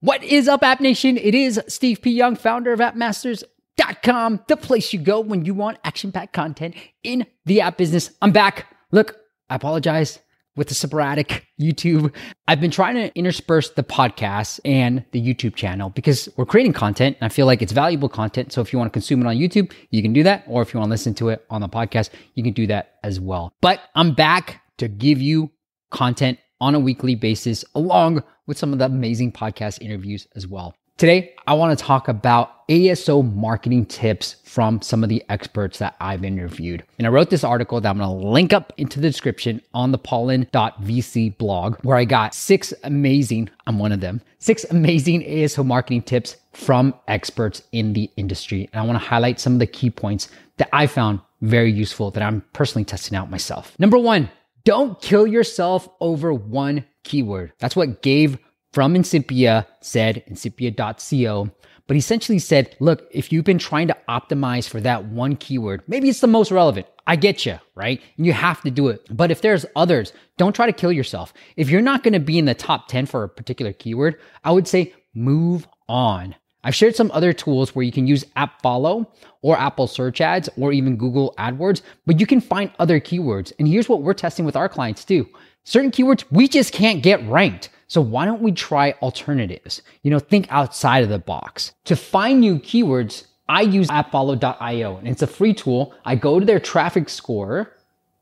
What is up, App Nation? It is Steve P. Young, founder of AppMasters.com, the place you go when you want action packed content in the app business. I'm back. Look, I apologize with the sporadic YouTube. I've been trying to intersperse the podcast and the YouTube channel because we're creating content and I feel like it's valuable content. So if you want to consume it on YouTube, you can do that. Or if you want to listen to it on the podcast, you can do that as well. But I'm back to give you content on a weekly basis along with some of the amazing podcast interviews as well. Today, I want to talk about ASO marketing tips from some of the experts that I've interviewed. And I wrote this article that I'm going to link up into the description on the pollen.vc blog, where I got six amazing, I'm one of them, six amazing ASO marketing tips from experts in the industry. And I want to highlight some of the key points that I found very useful that I'm personally testing out myself. Number one, don't kill yourself over one keyword. That's what Gabe from Incipia said, incipia.co. But essentially said, look, if you've been trying to optimize for that one keyword, maybe it's the most relevant. I get you, right? And you have to do it. But if there's others, don't try to kill yourself. If you're not going to be in the top 10 for a particular keyword, I would say move on. I've shared some other tools where you can use AppFollow or Apple Search Ads or even Google AdWords, but you can find other keywords. And here's what we're testing with our clients too. Certain keywords we just can't get ranked. So why don't we try alternatives? You know, think outside of the box. To find new keywords, I use appfollow.io and it's a free tool. I go to their traffic score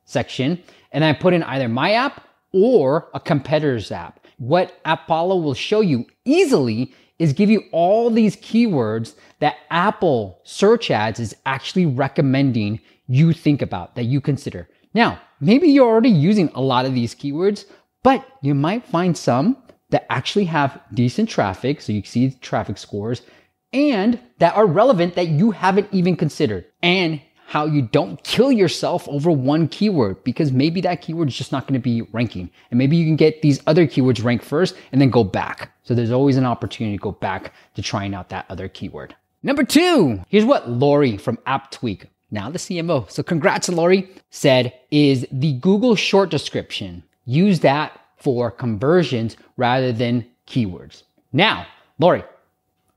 section and I put in either my app or a competitor's app. What AppFollow will show you easily is give you all these keywords that Apple search ads is actually recommending you think about, that you consider. Now, maybe you're already using a lot of these keywords, but you might find some that actually have decent traffic. So you see traffic scores and that are relevant that you haven't even considered. And how you don't kill yourself over one keyword because maybe that keyword is just not going to be ranking. And maybe you can get these other keywords ranked first and then go back. So there's always an opportunity to go back to trying out that other keyword. Number two, here's what Lori from AppTweak, now the CMO, so congrats Lori, said is the Google short description. Use that for conversions rather than keywords. Now, Lori,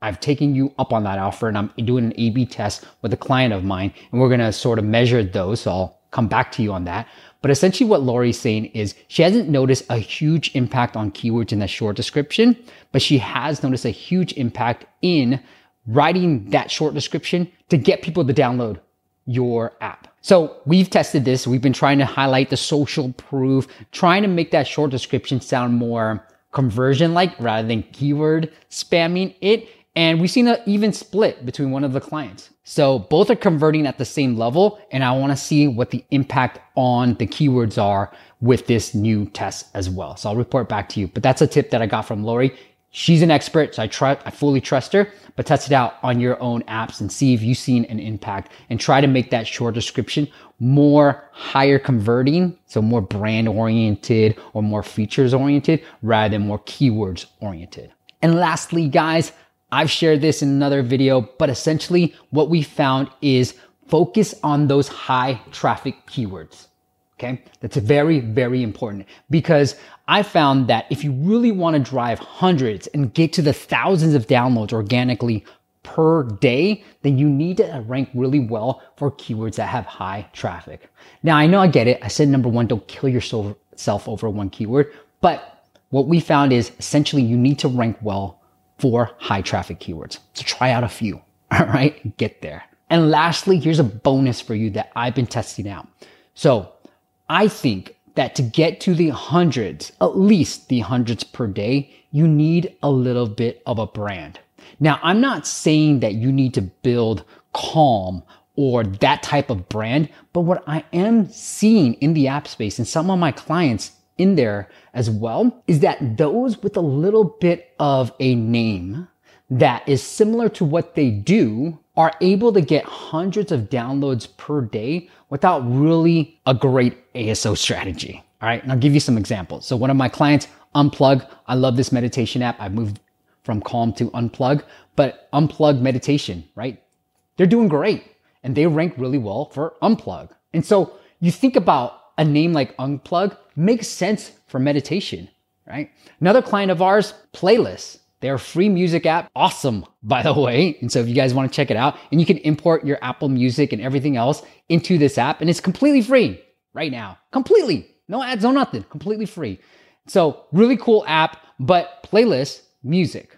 I've taken you up on that offer and I'm doing an A B test with a client of mine and we're going to sort of measure those. So I'll come back to you on that. But essentially what Lori's saying is she hasn't noticed a huge impact on keywords in that short description, but she has noticed a huge impact in writing that short description to get people to download your app. So we've tested this. We've been trying to highlight the social proof, trying to make that short description sound more conversion like rather than keyword spamming it. And we've seen an even split between one of the clients. So both are converting at the same level. And I want to see what the impact on the keywords are with this new test as well. So I'll report back to you. But that's a tip that I got from Lori. She's an expert, so I trust, I fully trust her, but test it out on your own apps and see if you've seen an impact and try to make that short description more higher converting, so more brand oriented or more features oriented rather than more keywords oriented. And lastly, guys, I've shared this in another video, but essentially what we found is focus on those high traffic keywords. Okay. That's very, very important because I found that if you really want to drive hundreds and get to the thousands of downloads organically per day, then you need to rank really well for keywords that have high traffic. Now, I know I get it. I said number one, don't kill yourself over one keyword, but what we found is essentially you need to rank well for high traffic keywords. So try out a few. All right. Get there. And lastly, here's a bonus for you that I've been testing out. So I think that to get to the hundreds, at least the hundreds per day, you need a little bit of a brand. Now, I'm not saying that you need to build calm or that type of brand, but what I am seeing in the app space and some of my clients in there as well is that those with a little bit of a name that is similar to what they do are able to get hundreds of downloads per day without really a great ASO strategy. All right, and I'll give you some examples. So, one of my clients, Unplug, I love this meditation app. I moved from Calm to Unplug, but Unplug meditation, right? They're doing great and they rank really well for Unplug. And so, you think about a name like Unplug makes sense for meditation, right? Another client of ours, Playlist. They're a free music app. Awesome, by the way. And so if you guys want to check it out, and you can import your Apple Music and everything else into this app, and it's completely free right now. Completely. No ads, no nothing. Completely free. So really cool app, but playlist music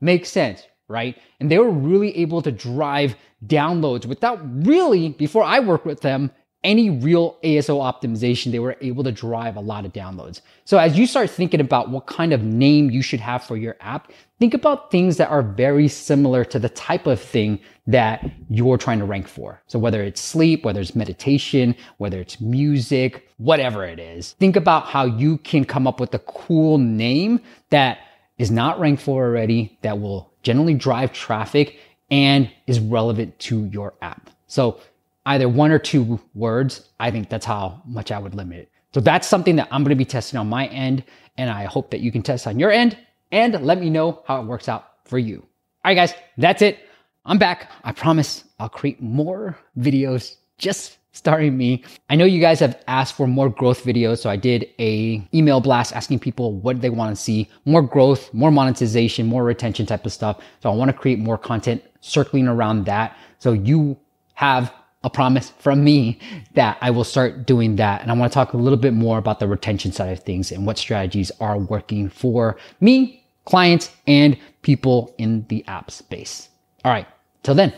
makes sense, right? And they were really able to drive downloads without really, before I worked with them, any real ASO optimization, they were able to drive a lot of downloads. So as you start thinking about what kind of name you should have for your app, think about things that are very similar to the type of thing that you're trying to rank for. So whether it's sleep, whether it's meditation, whether it's music, whatever it is, think about how you can come up with a cool name that is not ranked for already, that will generally drive traffic and is relevant to your app. So either one or two words, I think that's how much I would limit it. So that's something that I'm going to be testing on my end. And I hope that you can test on your end and let me know how it works out for you. All right, guys, that's it. I'm back. I promise I'll create more videos just starring me. I know you guys have asked for more growth videos, so I did a email blast asking people what they want to see, more growth, more monetization, more retention type of stuff. So I want to create more content circling around that. So you have a promise from me that I will start doing that. And I want to talk a little bit more about the retention side of things and what strategies are working for me, clients, and people in the app space. All right. Till then,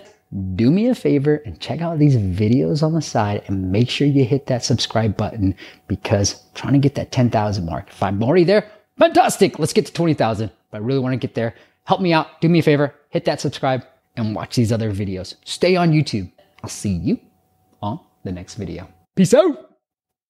do me a favor and check out these videos on the side and make sure you hit that subscribe button because I'm trying to get that 10,000 mark. If I'm already there, fantastic. Let's get to 20,000. But I really want to get there. Help me out. Do me a favor. Hit that subscribe and watch these other videos. Stay on YouTube. I'll see you on the next video. Peace out.